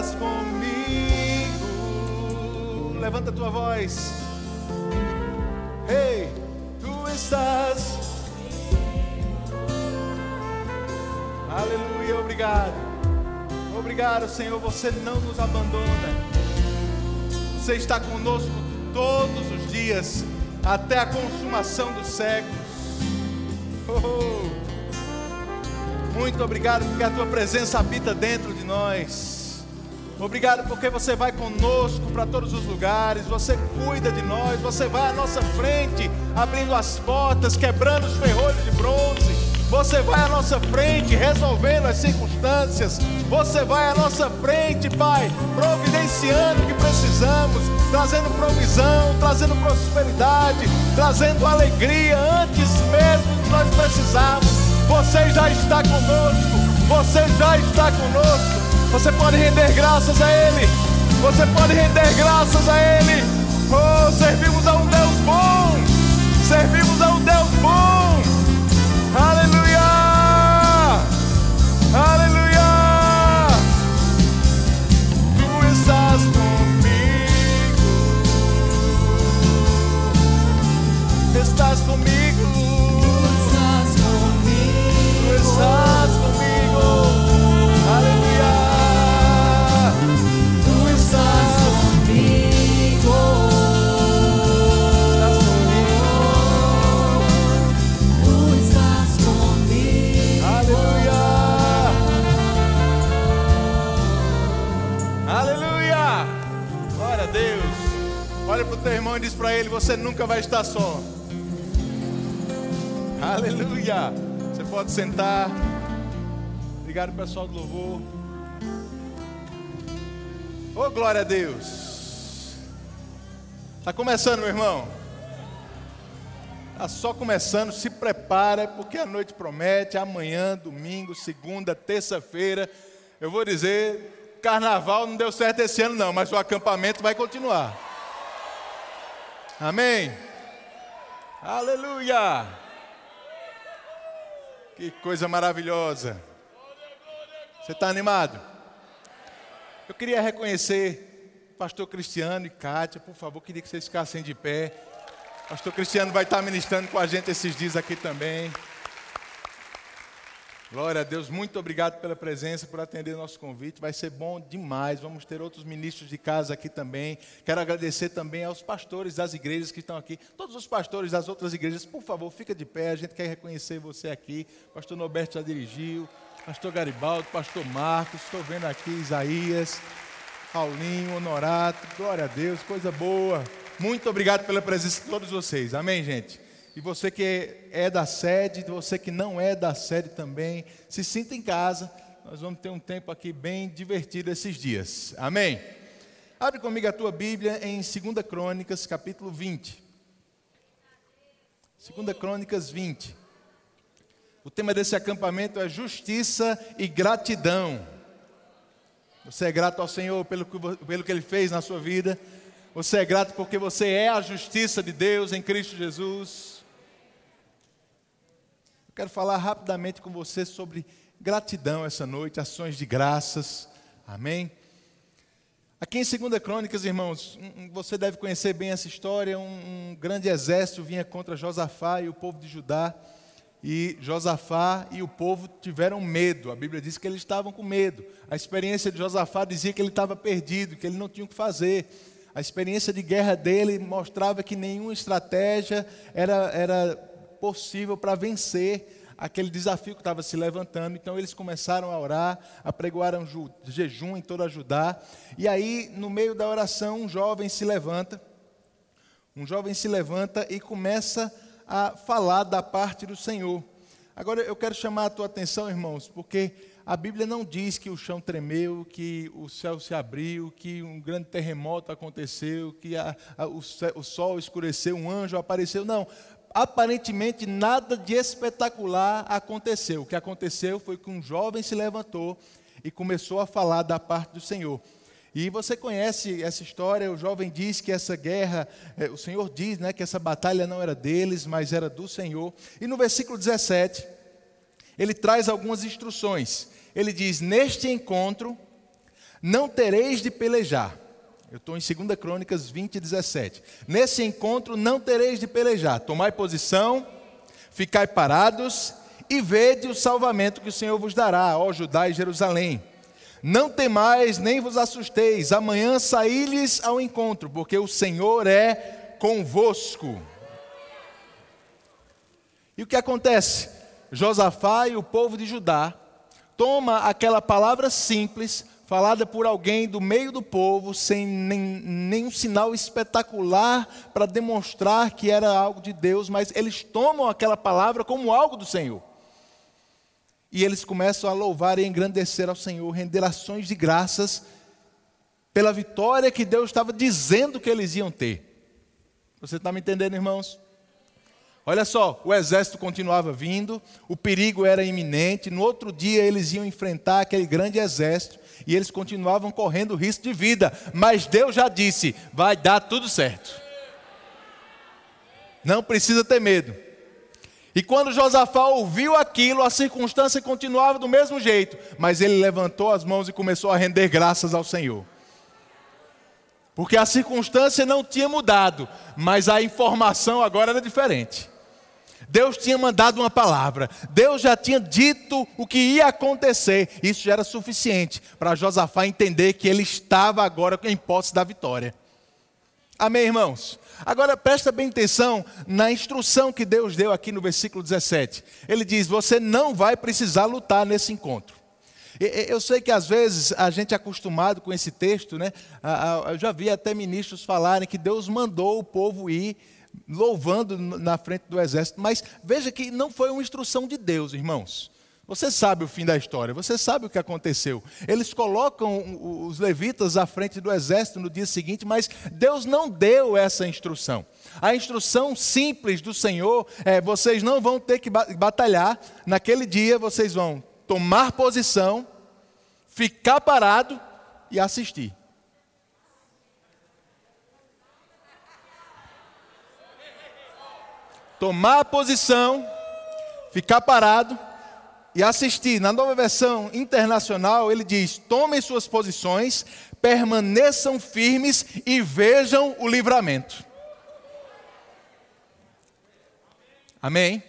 estás comigo. Levanta tua voz. Ei, tu estás. Aleluia, obrigado. Obrigado, Senhor, você não nos abandona. Você está conosco todos os dias, até a consumação dos séculos. Oh, muito obrigado porque a tua presença habita dentro de nós. Obrigado porque você vai conosco para todos os lugares, você cuida de nós, você vai à nossa frente, abrindo as portas, quebrando os ferrolhos de bronze. Você vai à nossa frente, resolvendo as circunstâncias. Você vai à nossa frente, Pai, providenciando o que precisamos, trazendo provisão, trazendo prosperidade, trazendo alegria antes mesmo de nós precisarmos. Você já está conosco, você já está conosco. Você pode render graças a Ele, você pode render graças a Ele. Oh, servimos a um Deus bom, servimos a um Deus bom. Teu irmão e diz para ele: Você nunca vai estar só. Aleluia! Você pode sentar. Obrigado, pessoal do louvor. Oh, glória a Deus. Está começando, meu irmão. Está só começando, se prepara, porque a noite promete, amanhã, domingo, segunda, terça-feira. Eu vou dizer, carnaval não deu certo esse ano não, mas o acampamento vai continuar. Amém? Aleluia! Que coisa maravilhosa. Você está animado? Eu queria reconhecer pastor Cristiano e Kátia, por favor, queria que vocês ficassem de pé. Pastor Cristiano vai estar ministrando com a gente esses dias aqui também. Glória a Deus, muito obrigado pela presença, por atender nosso convite. Vai ser bom demais. Vamos ter outros ministros de casa aqui também. Quero agradecer também aos pastores das igrejas que estão aqui. Todos os pastores das outras igrejas, por favor, fica de pé. A gente quer reconhecer você aqui. Pastor Norberto já dirigiu. Pastor Garibaldo, Pastor Marcos. Estou vendo aqui Isaías, Paulinho, Honorato. Glória a Deus, coisa boa. Muito obrigado pela presença de todos vocês. Amém, gente? E você que é da sede, você que não é da sede também, se sinta em casa. Nós vamos ter um tempo aqui bem divertido esses dias. Amém? Abre comigo a tua Bíblia em 2 Crônicas, capítulo 20. 2 Crônicas 20. O tema desse acampamento é justiça e gratidão. Você é grato ao Senhor pelo que, pelo que Ele fez na sua vida. Você é grato porque você é a justiça de Deus em Cristo Jesus. Quero falar rapidamente com você sobre gratidão essa noite, ações de graças. Amém? Aqui em 2 Crônicas, irmãos, você deve conhecer bem essa história. Um, um grande exército vinha contra Josafá e o povo de Judá. E Josafá e o povo tiveram medo. A Bíblia diz que eles estavam com medo. A experiência de Josafá dizia que ele estava perdido, que ele não tinha o que fazer. A experiência de guerra dele mostrava que nenhuma estratégia era, era possível para vencer aquele desafio que estava se levantando. Então eles começaram a orar, apregoaram jejum em toda Judá. E aí, no meio da oração, um jovem se levanta. Um jovem se levanta e começa a falar da parte do Senhor. Agora eu quero chamar a tua atenção, irmãos, porque a Bíblia não diz que o chão tremeu, que o céu se abriu, que um grande terremoto aconteceu, que a, a, o, o sol escureceu, um anjo apareceu. Não, aparentemente nada de espetacular aconteceu. O que aconteceu foi que um jovem se levantou e começou a falar da parte do Senhor. E você conhece essa história, o jovem diz que essa guerra, o Senhor diz né, que essa batalha não era deles, mas era do Senhor. E no versículo 17, ele traz algumas instruções. Ele diz: Neste encontro, Não tereis de pelejar. Eu estou em 2 Crônicas 20, 17. Nesse encontro não tereis de pelejar. Tomai posição, ficai parados e vede o salvamento que o Senhor vos dará, ó Judá e Jerusalém. Não temais, nem vos assusteis. Amanhã saí-lhes ao encontro, porque o Senhor é convosco. E o que acontece? Josafá e o povo de Judá toma aquela palavra simples, falada por alguém do meio do povo, sem nem, nenhum sinal espetacular para demonstrar que era algo de Deus, mas eles tomam aquela palavra como algo do Senhor. E eles começam a louvar e engrandecer ao Senhor, render ações de graças pela vitória que Deus estava dizendo que eles iam ter. Você está me entendendo, irmãos? Olha só, o exército continuava vindo, o perigo era iminente. No outro dia eles iam enfrentar aquele grande exército e eles continuavam correndo risco de vida. Mas Deus já disse: vai dar tudo certo. Não precisa ter medo. E quando Josafá ouviu aquilo, a circunstância continuava do mesmo jeito, mas ele levantou as mãos e começou a render graças ao Senhor. Porque a circunstância não tinha mudado, mas a informação agora era diferente. Deus tinha mandado uma palavra, Deus já tinha dito o que ia acontecer. Isso já era suficiente para Josafá entender que ele estava agora em posse da vitória. Amém, irmãos? Agora presta bem atenção na instrução que Deus deu aqui no versículo 17. Ele diz: Você não vai precisar lutar nesse encontro. Eu sei que às vezes a gente é acostumado com esse texto, né? Eu já vi até ministros falarem que Deus mandou o povo ir louvando na frente do exército, mas veja que não foi uma instrução de Deus, irmãos. Você sabe o fim da história, você sabe o que aconteceu. Eles colocam os levitas à frente do exército no dia seguinte, mas Deus não deu essa instrução. A instrução simples do Senhor é: vocês não vão ter que batalhar, naquele dia vocês vão tomar posição, ficar parado e assistir. Tomar a posição, ficar parado e assistir. Na nova versão internacional, ele diz: tomem suas posições, permaneçam firmes e vejam o livramento. Amém?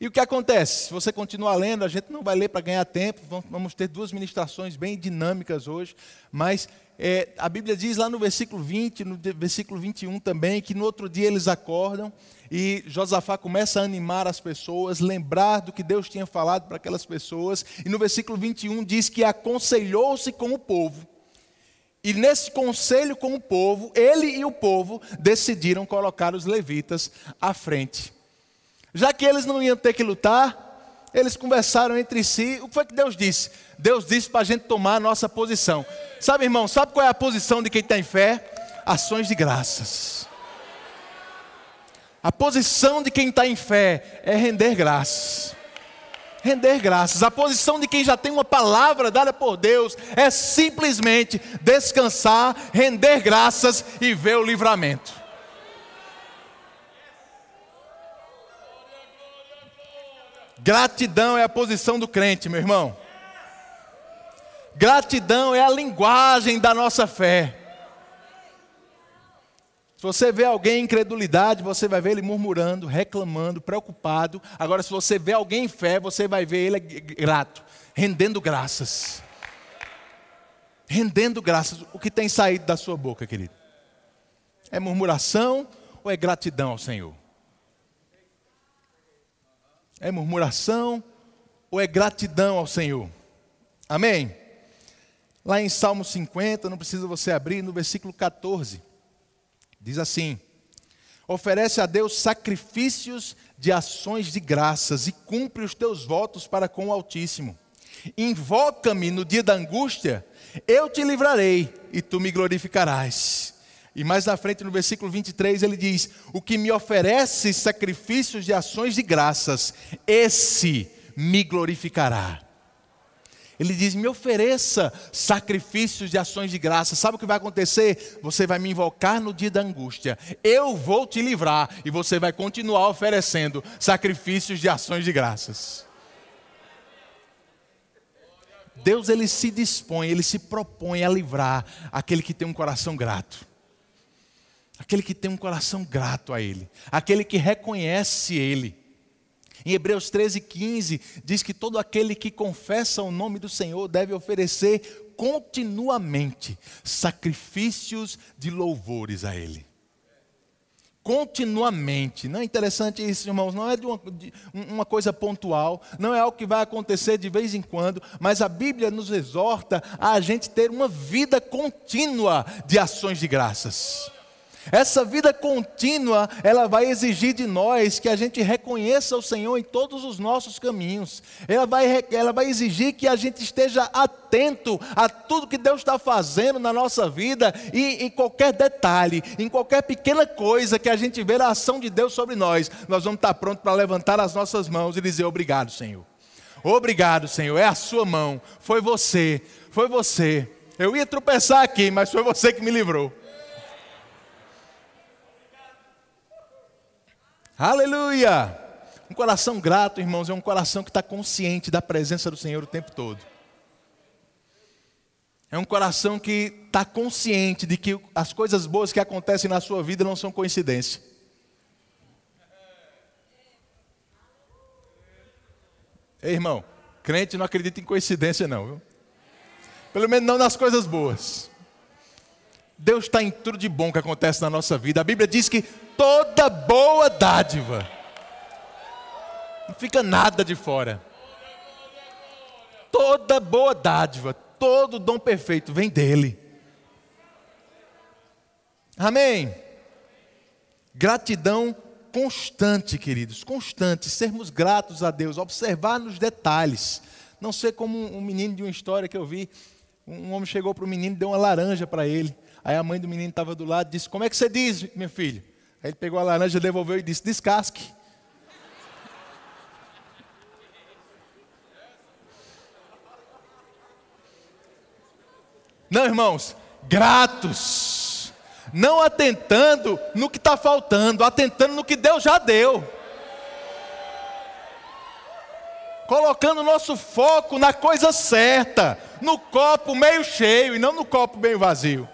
E o que acontece? Se você continuar lendo, a gente não vai ler para ganhar tempo, vamos ter duas ministrações bem dinâmicas hoje, mas é, a Bíblia diz lá no versículo 20, no versículo 21 também, que no outro dia eles acordam e Josafá começa a animar as pessoas, lembrar do que Deus tinha falado para aquelas pessoas. E no versículo 21 diz que aconselhou-se com o povo. E nesse conselho com o povo, ele e o povo decidiram colocar os levitas à frente. Já que eles não iam ter que lutar, eles conversaram entre si. O que foi que Deus disse? Deus disse para a gente tomar a nossa posição. Sabe, irmão, sabe qual é a posição de quem tem fé? Ações de graças. A posição de quem está em fé é render graças. Render graças. A posição de quem já tem uma palavra dada por Deus é simplesmente descansar, render graças e ver o livramento. Gratidão é a posição do crente, meu irmão. Gratidão é a linguagem da nossa fé. Se você vê alguém em incredulidade, você vai ver ele murmurando, reclamando, preocupado. Agora, se você vê alguém em fé, você vai ver ele grato, rendendo graças. Rendendo graças. O que tem saído da sua boca, querido? É murmuração ou é gratidão ao Senhor? É murmuração ou é gratidão ao Senhor? Amém? Lá em Salmo 50, não precisa você abrir, no versículo 14. Diz assim: Oferece a Deus sacrifícios de ações de graças e cumpre os teus votos para com o Altíssimo. Invoca-me no dia da angústia, eu te livrarei e tu me glorificarás. E mais na frente, no versículo 23, ele diz: O que me oferece sacrifícios de ações de graças, esse me glorificará. Ele diz: me ofereça sacrifícios de ações de graça. Sabe o que vai acontecer? Você vai me invocar no dia da angústia. Eu vou te livrar e você vai continuar oferecendo sacrifícios de ações de graças. Deus ele se dispõe, ele se propõe a livrar aquele que tem um coração grato. Aquele que tem um coração grato a ele, aquele que reconhece ele. Em Hebreus 13, 15, diz que todo aquele que confessa o nome do Senhor deve oferecer continuamente sacrifícios de louvores a Ele. Continuamente. Não é interessante isso, irmãos? Não é de uma, de uma coisa pontual, não é algo que vai acontecer de vez em quando, mas a Bíblia nos exorta a gente ter uma vida contínua de ações de graças. Essa vida contínua, ela vai exigir de nós que a gente reconheça o Senhor em todos os nossos caminhos. Ela vai, ela vai exigir que a gente esteja atento a tudo que Deus está fazendo na nossa vida e em qualquer detalhe, em qualquer pequena coisa que a gente vê a ação de Deus sobre nós, nós vamos estar prontos para levantar as nossas mãos e dizer obrigado, Senhor. Obrigado, Senhor. É a sua mão. Foi você. Foi você. Eu ia tropeçar aqui, mas foi você que me livrou. Aleluia! Um coração grato, irmãos, é um coração que está consciente da presença do Senhor o tempo todo. É um coração que está consciente de que as coisas boas que acontecem na sua vida não são coincidência. Ei, irmão, crente não acredita em coincidência, não, viu? Pelo menos não nas coisas boas. Deus está em tudo de bom que acontece na nossa vida. A Bíblia diz que toda boa dádiva, não fica nada de fora. Toda boa dádiva, todo dom perfeito vem dele. Amém. Gratidão constante, queridos, constante, sermos gratos a Deus, observar nos detalhes. Não ser como um menino de uma história que eu vi, um homem chegou para o menino e deu uma laranja para ele. Aí a mãe do menino estava do lado e disse: Como é que você diz, meu filho? Aí ele pegou a laranja, devolveu e disse: Descasque. Não, irmãos, gratos, não atentando no que está faltando, atentando no que Deus já deu, colocando nosso foco na coisa certa, no copo meio cheio e não no copo meio vazio.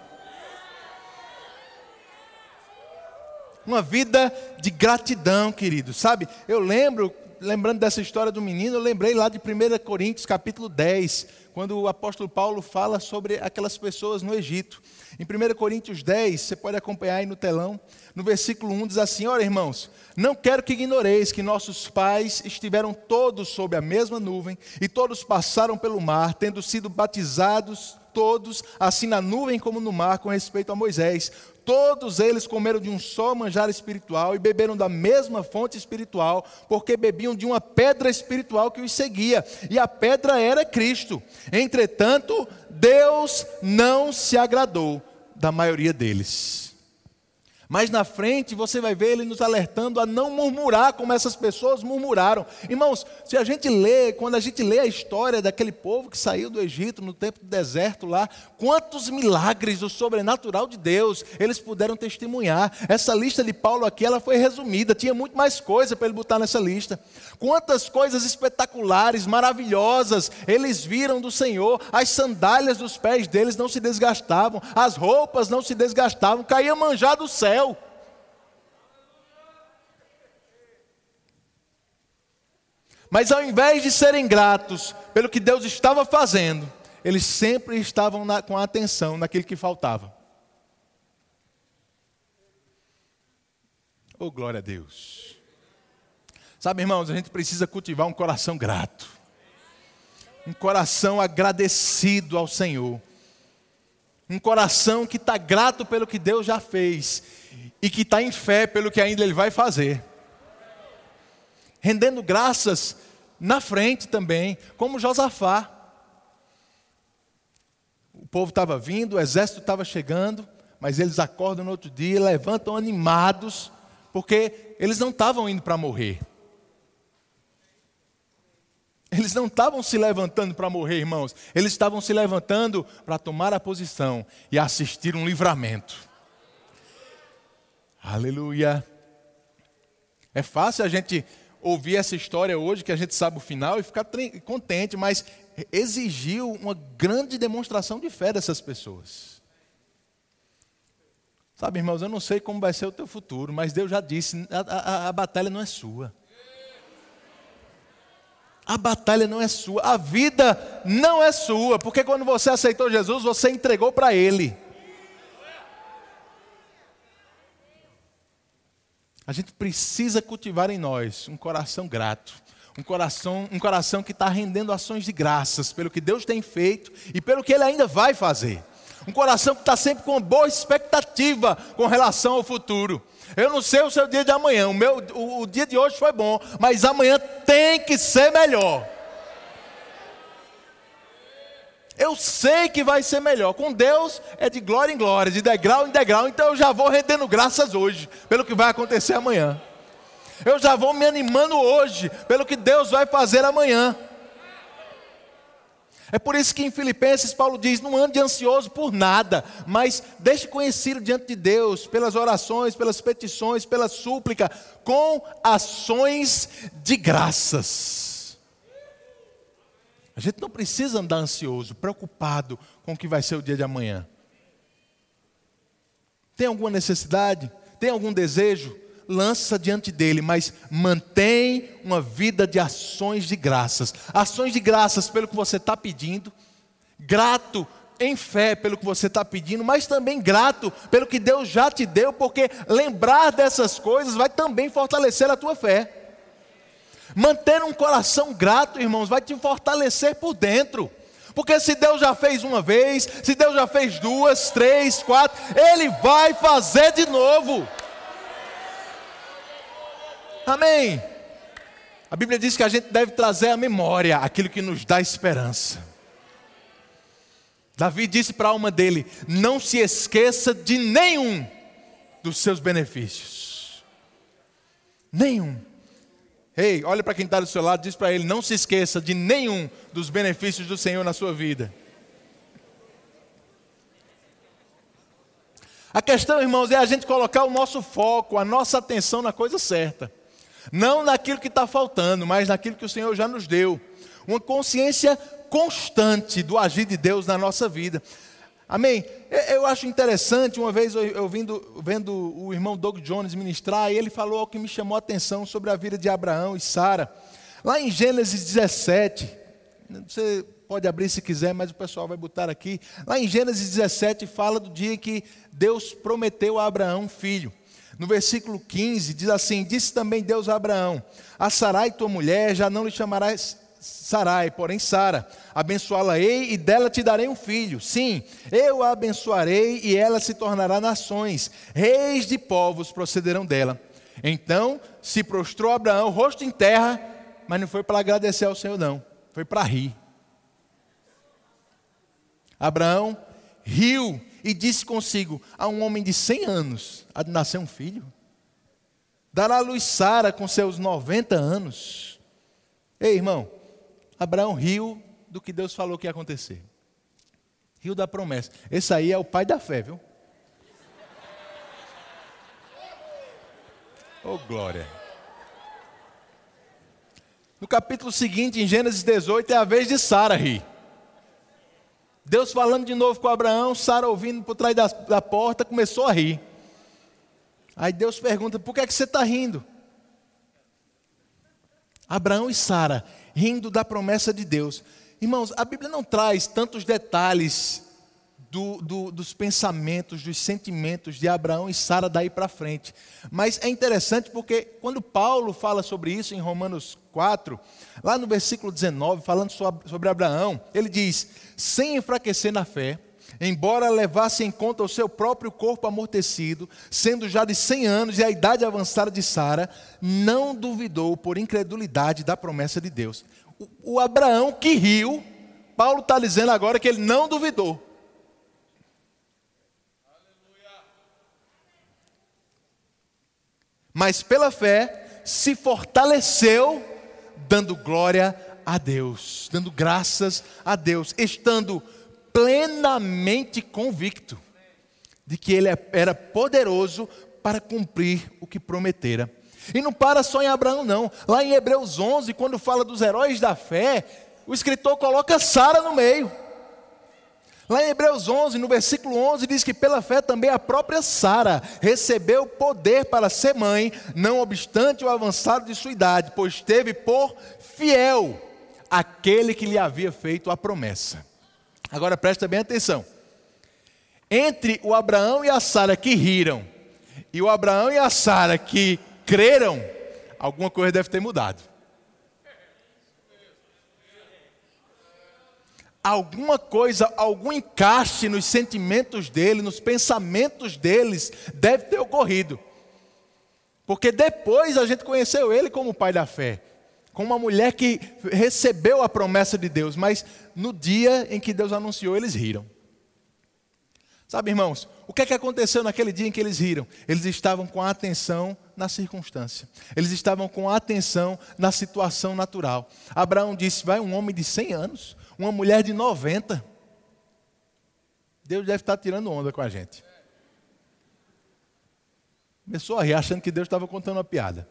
Uma vida de gratidão, querido. Sabe, eu lembro, lembrando dessa história do menino, eu lembrei lá de 1 Coríntios capítulo 10, quando o apóstolo Paulo fala sobre aquelas pessoas no Egito. Em 1 Coríntios 10, você pode acompanhar aí no telão, no versículo 1 diz assim: Olha, irmãos, não quero que ignoreis que nossos pais estiveram todos sob a mesma nuvem e todos passaram pelo mar, tendo sido batizados todos, assim na nuvem como no mar, com respeito a Moisés. Todos eles comeram de um só manjar espiritual e beberam da mesma fonte espiritual, porque bebiam de uma pedra espiritual que os seguia, e a pedra era Cristo. Entretanto, Deus não se agradou da maioria deles. Mas na frente você vai ver ele nos alertando a não murmurar como essas pessoas murmuraram. Irmãos, se a gente lê, quando a gente lê a história daquele povo que saiu do Egito no tempo do deserto lá, quantos milagres do sobrenatural de Deus eles puderam testemunhar. Essa lista de Paulo aqui, ela foi resumida, tinha muito mais coisa para ele botar nessa lista. Quantas coisas espetaculares, maravilhosas eles viram do Senhor. As sandálias dos pés deles não se desgastavam, as roupas não se desgastavam, caía manjar do céu. Mas ao invés de serem gratos pelo que Deus estava fazendo, eles sempre estavam na, com atenção naquilo que faltava. Oh, glória a Deus. Sabe, irmãos, a gente precisa cultivar um coração grato, um coração agradecido ao Senhor, um coração que está grato pelo que Deus já fez e que está em fé pelo que ainda Ele vai fazer. Rendendo graças na frente também, como Josafá. O povo estava vindo, o exército estava chegando, mas eles acordam no outro dia, levantam animados, porque eles não estavam indo para morrer. Eles não estavam se levantando para morrer, irmãos. Eles estavam se levantando para tomar a posição e assistir um livramento. Aleluia. É fácil a gente ouvir essa história hoje, que a gente sabe o final, e ficar contente, mas exigiu uma grande demonstração de fé dessas pessoas. Sabe, irmãos, eu não sei como vai ser o teu futuro, mas Deus já disse: a, a, a batalha não é sua. A batalha não é sua, a vida não é sua, porque quando você aceitou Jesus, você entregou para Ele. A gente precisa cultivar em nós um coração grato, um coração, um coração que está rendendo ações de graças pelo que Deus tem feito e pelo que Ele ainda vai fazer. Um coração que está sempre com boa expectativa com relação ao futuro. Eu não sei o seu dia de amanhã, o, meu, o, o dia de hoje foi bom, mas amanhã tem que ser melhor. Eu sei que vai ser melhor. Com Deus é de glória em glória, de degrau em degrau. Então eu já vou rendendo graças hoje pelo que vai acontecer amanhã. Eu já vou me animando hoje pelo que Deus vai fazer amanhã. É por isso que em Filipenses Paulo diz: não ande ansioso por nada, mas deixe conhecido diante de Deus, pelas orações, pelas petições, pela súplica, com ações de graças. A gente não precisa andar ansioso, preocupado com o que vai ser o dia de amanhã. Tem alguma necessidade? Tem algum desejo? Lança diante dele, mas mantém uma vida de ações de graças. Ações de graças pelo que você está pedindo, grato em fé pelo que você está pedindo, mas também grato pelo que Deus já te deu, porque lembrar dessas coisas vai também fortalecer a tua fé. Manter um coração grato, irmãos, vai te fortalecer por dentro. Porque se Deus já fez uma vez, se Deus já fez duas, três, quatro, Ele vai fazer de novo. Amém. A Bíblia diz que a gente deve trazer à memória aquilo que nos dá esperança. Davi disse para a alma dele: Não se esqueça de nenhum dos seus benefícios. Nenhum. Ei, olha para quem está do seu lado, diz para ele: Não se esqueça de nenhum dos benefícios do Senhor na sua vida. A questão, irmãos, é a gente colocar o nosso foco, a nossa atenção na coisa certa. Não naquilo que está faltando, mas naquilo que o Senhor já nos deu. Uma consciência constante do agir de Deus na nossa vida. Amém? Eu acho interessante, uma vez eu vendo, vendo o irmão Doug Jones ministrar, e ele falou algo que me chamou a atenção sobre a vida de Abraão e Sara. Lá em Gênesis 17, você pode abrir se quiser, mas o pessoal vai botar aqui. Lá em Gênesis 17 fala do dia que Deus prometeu a Abraão um filho. No versículo 15 diz assim: Disse também Deus a Abraão: A Sarai, tua mulher, já não lhe chamarás Sarai, porém Sara. Abençoá-la-ei e dela te darei um filho. Sim, eu a abençoarei e ela se tornará nações. Reis de povos procederão dela. Então se prostrou Abraão, rosto em terra, mas não foi para agradecer ao Senhor, não. Foi para rir. Abraão riu e disse consigo: A um homem de 100 anos há de nascer um filho? Dará a luz Sara com seus 90 anos? Ei, irmão, Abraão riu do que Deus falou que ia acontecer. Riu da promessa. Esse aí é o pai da fé, viu? Oh, glória. No capítulo seguinte, em Gênesis 18, é a vez de Sara rir. Deus falando de novo com Abraão, Sara ouvindo por trás da, da, porta, começou a rir. Aí Deus pergunta: por que, é que você está rindo? Abraão e Sara rindo da promessa de Deus. Irmãos, a Bíblia não traz tantos detalhes do, do, dos pensamentos, dos sentimentos de Abraão e Sara daí para frente. Mas é interessante porque quando Paulo fala sobre isso em Romanos 4, lá no versículo 19, falando sobre Abraão, ele diz: sem enfraquecer na fé, embora levasse em conta o seu próprio corpo amortecido, sendo já de 100 anos e a idade avançada de Sara, não duvidou por incredulidade da promessa de Deus. O, o Abraão que riu, Paulo está dizendo agora que ele não duvidou. mas pela fé se fortaleceu, dando glória a Deus, dando graças a Deus, estando plenamente convicto de que Ele era poderoso para cumprir o que prometera. E não para só em Abraão, não. Lá em Hebreus 11, quando fala dos heróis da fé, o escritor coloca Sara no meio. Lá em Hebreus 11, no versículo 11, diz que pela fé também a própria Sara recebeu poder para ser mãe, não obstante o avançado de sua idade, pois teve por fiel aquele que lhe havia feito a promessa. Agora presta bem atenção. Entre o Abraão e a Sara que riram e o Abraão e a Sara que creram, alguma coisa deve ter mudado. Alguma coisa, algum encaixe nos sentimentos dele, nos pensamentos deles, deve ter ocorrido. Porque depois a gente conheceu ele como pai da fé, como uma mulher que recebeu a promessa de Deus, mas no dia em que Deus anunciou, eles riram. Sabe, irmãos, o que é que aconteceu naquele dia em que eles riram? Eles estavam com a atenção na circunstância, eles estavam com a atenção na situação natural. Abraão disse: Vai um homem de 100 anos, uma mulher de 90. Deus deve estar tirando onda com a gente. Começou a rir, achando que Deus estava contando uma piada.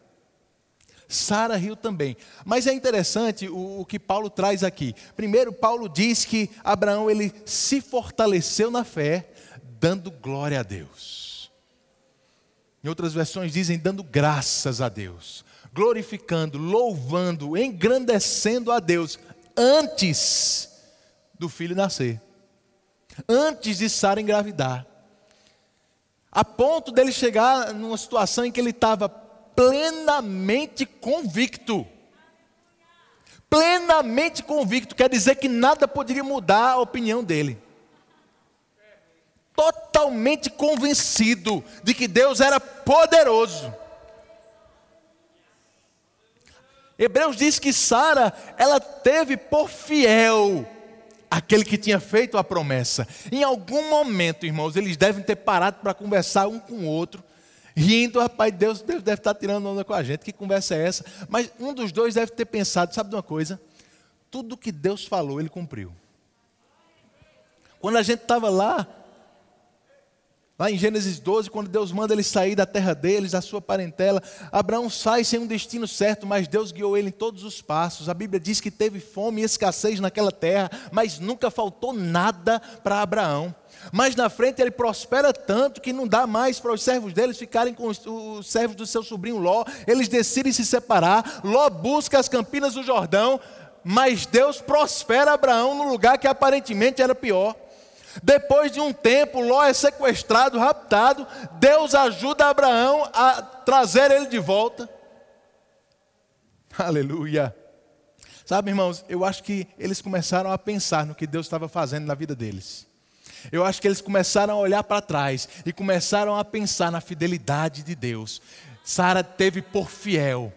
Sara riu também. Mas é interessante o, o, que Paulo traz aqui. Primeiro, Paulo diz que Abraão ele se fortaleceu na fé, dando glória a Deus. Em outras versões dizem dando graças a Deus, glorificando, louvando, engrandecendo a Deus antes do filho nascer, antes de Sara engravidar, a ponto dele chegar numa situação em que ele estava plenamente convicto. Plenamente convicto, quer dizer que nada poderia mudar a opinião dele. Totalmente convencido de que Deus era poderoso Hebreus diz que Sara, ela teve por fiel aquele que tinha feito a promessa. Em algum momento, irmãos, eles devem ter parado para conversar um com o outro, rindo, rapaz, Deus, Deus deve estar tirando onda com a gente, que conversa é essa? Mas um dos dois deve ter pensado, sabe de uma coisa? Tudo que Deus falou, ele cumpriu. Quando a gente estava lá, Lá em Gênesis 12, quando Deus manda ele sair da terra deles, da sua parentela, Abraão sai sem um destino certo, mas Deus guiou ele em todos os passos. A Bíblia diz que teve fome e escassez naquela terra, mas nunca faltou nada para Abraão. Mas na frente ele prospera tanto que não dá mais para os servos deles ficarem com os, os servos do seu sobrinho Ló. Eles decidem se separar. Ló busca as campinas do Jordão, mas Deus prospera Abraão no lugar que aparentemente era pior. Depois de um tempo, Ló é sequestrado, raptado. Deus ajuda Abraão a trazer ele de volta. Aleluia. Sabe, irmãos, eu acho que eles começaram a pensar no que Deus estava fazendo na vida deles. Eu acho que eles começaram a olhar para trás e começaram a pensar na fidelidade de Deus. Sara teve por fiel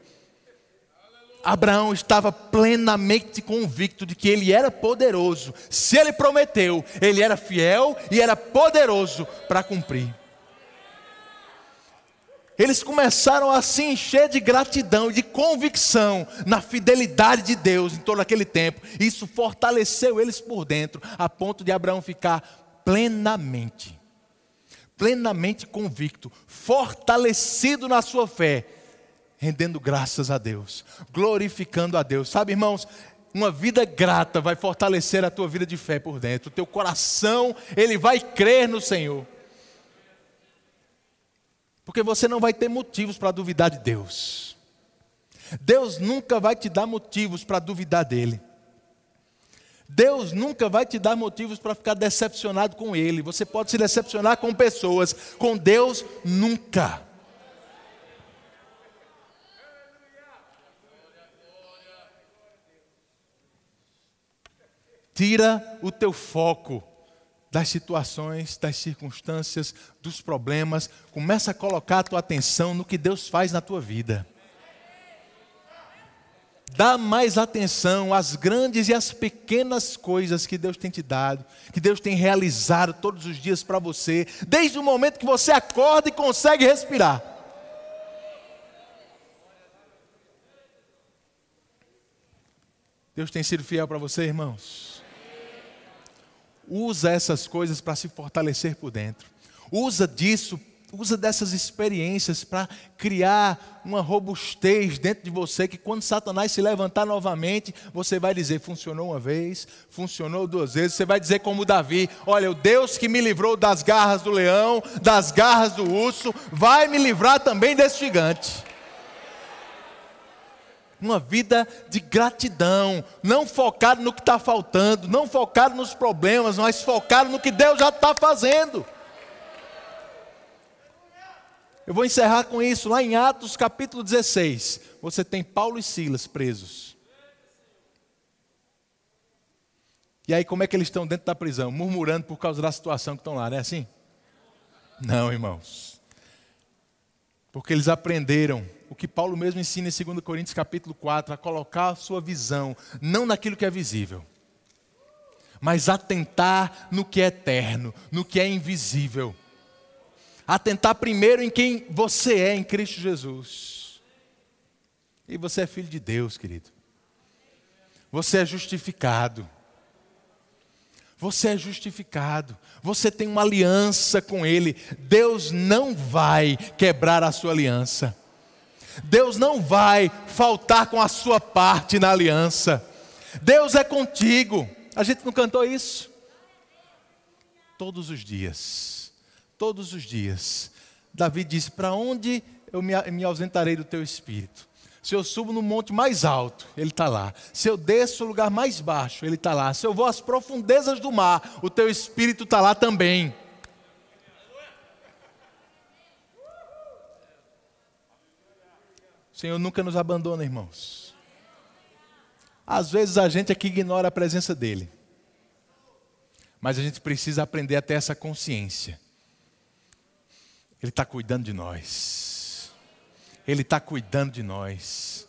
Abraão estava plenamente convicto de que ele era poderoso. Se ele prometeu, ele era fiel e era poderoso para cumprir. Eles começaram a se encher de gratidão e de convicção na fidelidade de Deus em todo aquele tempo. Isso fortaleceu eles por dentro, a ponto de Abraão ficar plenamente, plenamente convicto, fortalecido na sua fé rendendo graças a Deus, glorificando a Deus. Sabe, irmãos, uma vida grata vai fortalecer a tua vida de fé por dentro. O teu coração, ele vai crer no Senhor. Porque você não vai ter motivos para duvidar de Deus. Deus nunca vai te dar motivos para duvidar dele. Deus nunca vai te dar motivos para ficar decepcionado com Ele. Você pode se decepcionar com pessoas, com Deus nunca. Tira o teu foco das situações, das circunstâncias, dos problemas. Começa a colocar a tua atenção no que Deus faz na tua vida. Dá mais atenção às grandes e às pequenas coisas que Deus tem te dado, que Deus tem realizado todos os dias para você, desde o momento que você acorda e consegue respirar. Deus tem sido fiel para você, irmãos? Usa essas coisas para se fortalecer por dentro. Usa disso, usa dessas experiências para criar uma robustez dentro de você que quando Satanás se levantar novamente, você vai dizer: funcionou uma vez, funcionou duas vezes. Você vai dizer, como Davi: Olha, o Deus que me livrou das garras do leão, das garras do urso, vai me livrar também desse gigante uma vida de gratidão, não focado no que está faltando, não focado nos problemas, mas focado no que Deus já está fazendo. Eu vou encerrar com isso, lá em Atos capítulo 16, você tem Paulo e Silas presos. E aí, como é que eles estão dentro da prisão? Murmurando por causa da situação que estão lá, não é assim? Não, irmãos. Porque eles aprenderam o que Paulo mesmo ensina em 2 Coríntios capítulo 4, a colocar a sua visão não naquilo que é visível, mas atentar no que é eterno, no que é invisível. Atentar primeiro em quem você é em Cristo Jesus. E você é filho de Deus, querido. Você é justificado. Você é justificado. Você tem uma aliança com Ele. Deus não vai quebrar a sua aliança. Deus não vai faltar com a sua parte na aliança. Deus é contigo. A gente não cantou isso? Todos os dias. Todos os dias. Davi disse: Para onde eu me ausentarei do teu espírito? Se eu subo no monte mais alto, Ele está lá. Se eu desço o lugar mais baixo, Ele está lá. Se eu vou às profundezas do mar, o teu espírito está lá também. Senhor nunca nos abandona, irmãos. Às vezes a gente aqui ignora a presença dEle. Mas a gente precisa aprender a ter essa consciência. Ele está cuidando de nós. Ele está cuidando de nós.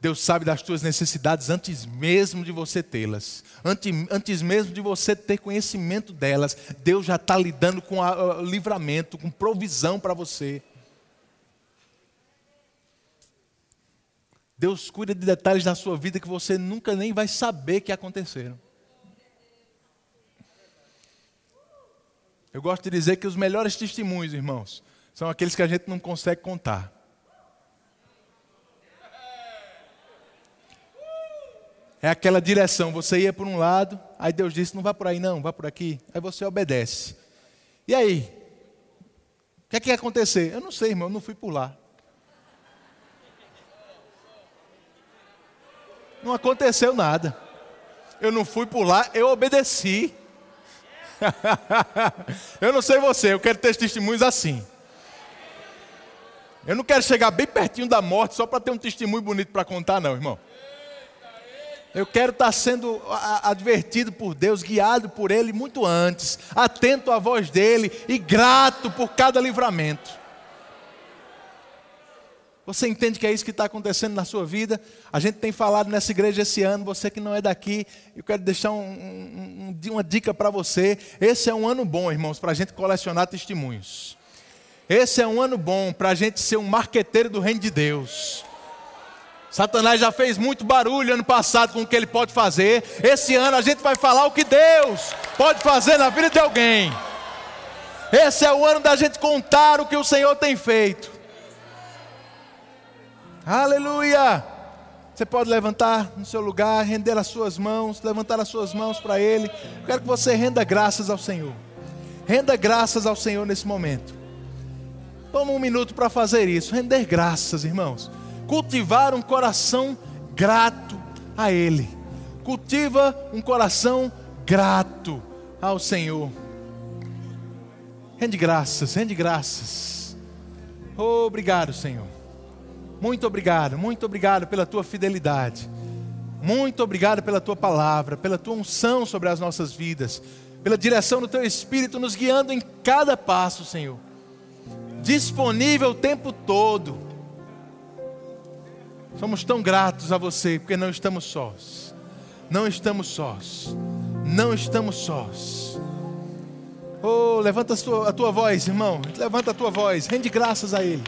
Deus sabe das tuas necessidades antes mesmo de você tê-las. Antes, antes mesmo de você ter conhecimento delas. Deus já está lidando com o livramento, com provisão para você. Deus cuida de detalhes da sua vida que você nunca nem vai saber que aconteceram. Eu gosto de dizer que os melhores testemunhos, irmãos, são aqueles que a gente não consegue contar. É aquela direção, você ia por um lado, aí Deus disse: não vá por aí, não, vá por aqui. Aí você obedece. E aí? O que é que ia acontecer? Eu não sei, irmão, eu não fui por lá. Não aconteceu nada. Eu não fui por lá, eu obedeci. eu não sei você, eu quero ter testemunhos assim. Eu não quero chegar bem pertinho da morte só para ter um testemunho bonito para contar, não, irmão. Eu quero estar sendo advertido por Deus, guiado por Ele muito antes, atento à voz dEle e grato por cada livramento. Você entende que é isso que está acontecendo na sua vida? A gente tem falado nessa igreja esse ano, você que não é daqui, eu quero deixar um, um, uma dica para você. Esse é um ano bom, irmãos, para a gente colecionar testemunhos. Esse é um ano bom para a gente ser um marqueteiro do reino de Deus. Satanás já fez muito barulho ano passado com o que ele pode fazer. Esse ano a gente vai falar o que Deus pode fazer na vida de alguém. Esse é o ano da gente contar o que o Senhor tem feito. Aleluia! Você pode levantar no seu lugar, render as suas mãos, levantar as suas mãos para Ele. Eu quero que você renda graças ao Senhor. Renda graças ao Senhor nesse momento. Toma um minuto para fazer isso. Render graças, irmãos. Cultivar um coração grato a Ele. Cultiva um coração grato ao Senhor. Rende graças, rende graças. obrigado, Senhor. Muito obrigado, muito obrigado pela tua fidelidade. Muito obrigado pela tua palavra, pela tua unção sobre as nossas vidas, pela direção do teu Espírito nos guiando em cada passo, Senhor. Disponível o tempo todo. Somos tão gratos a você porque não estamos sós. Não estamos sós. Não estamos sós. Oh, levanta a tua, a tua voz, irmão. Levanta a tua voz. Rende graças a Ele.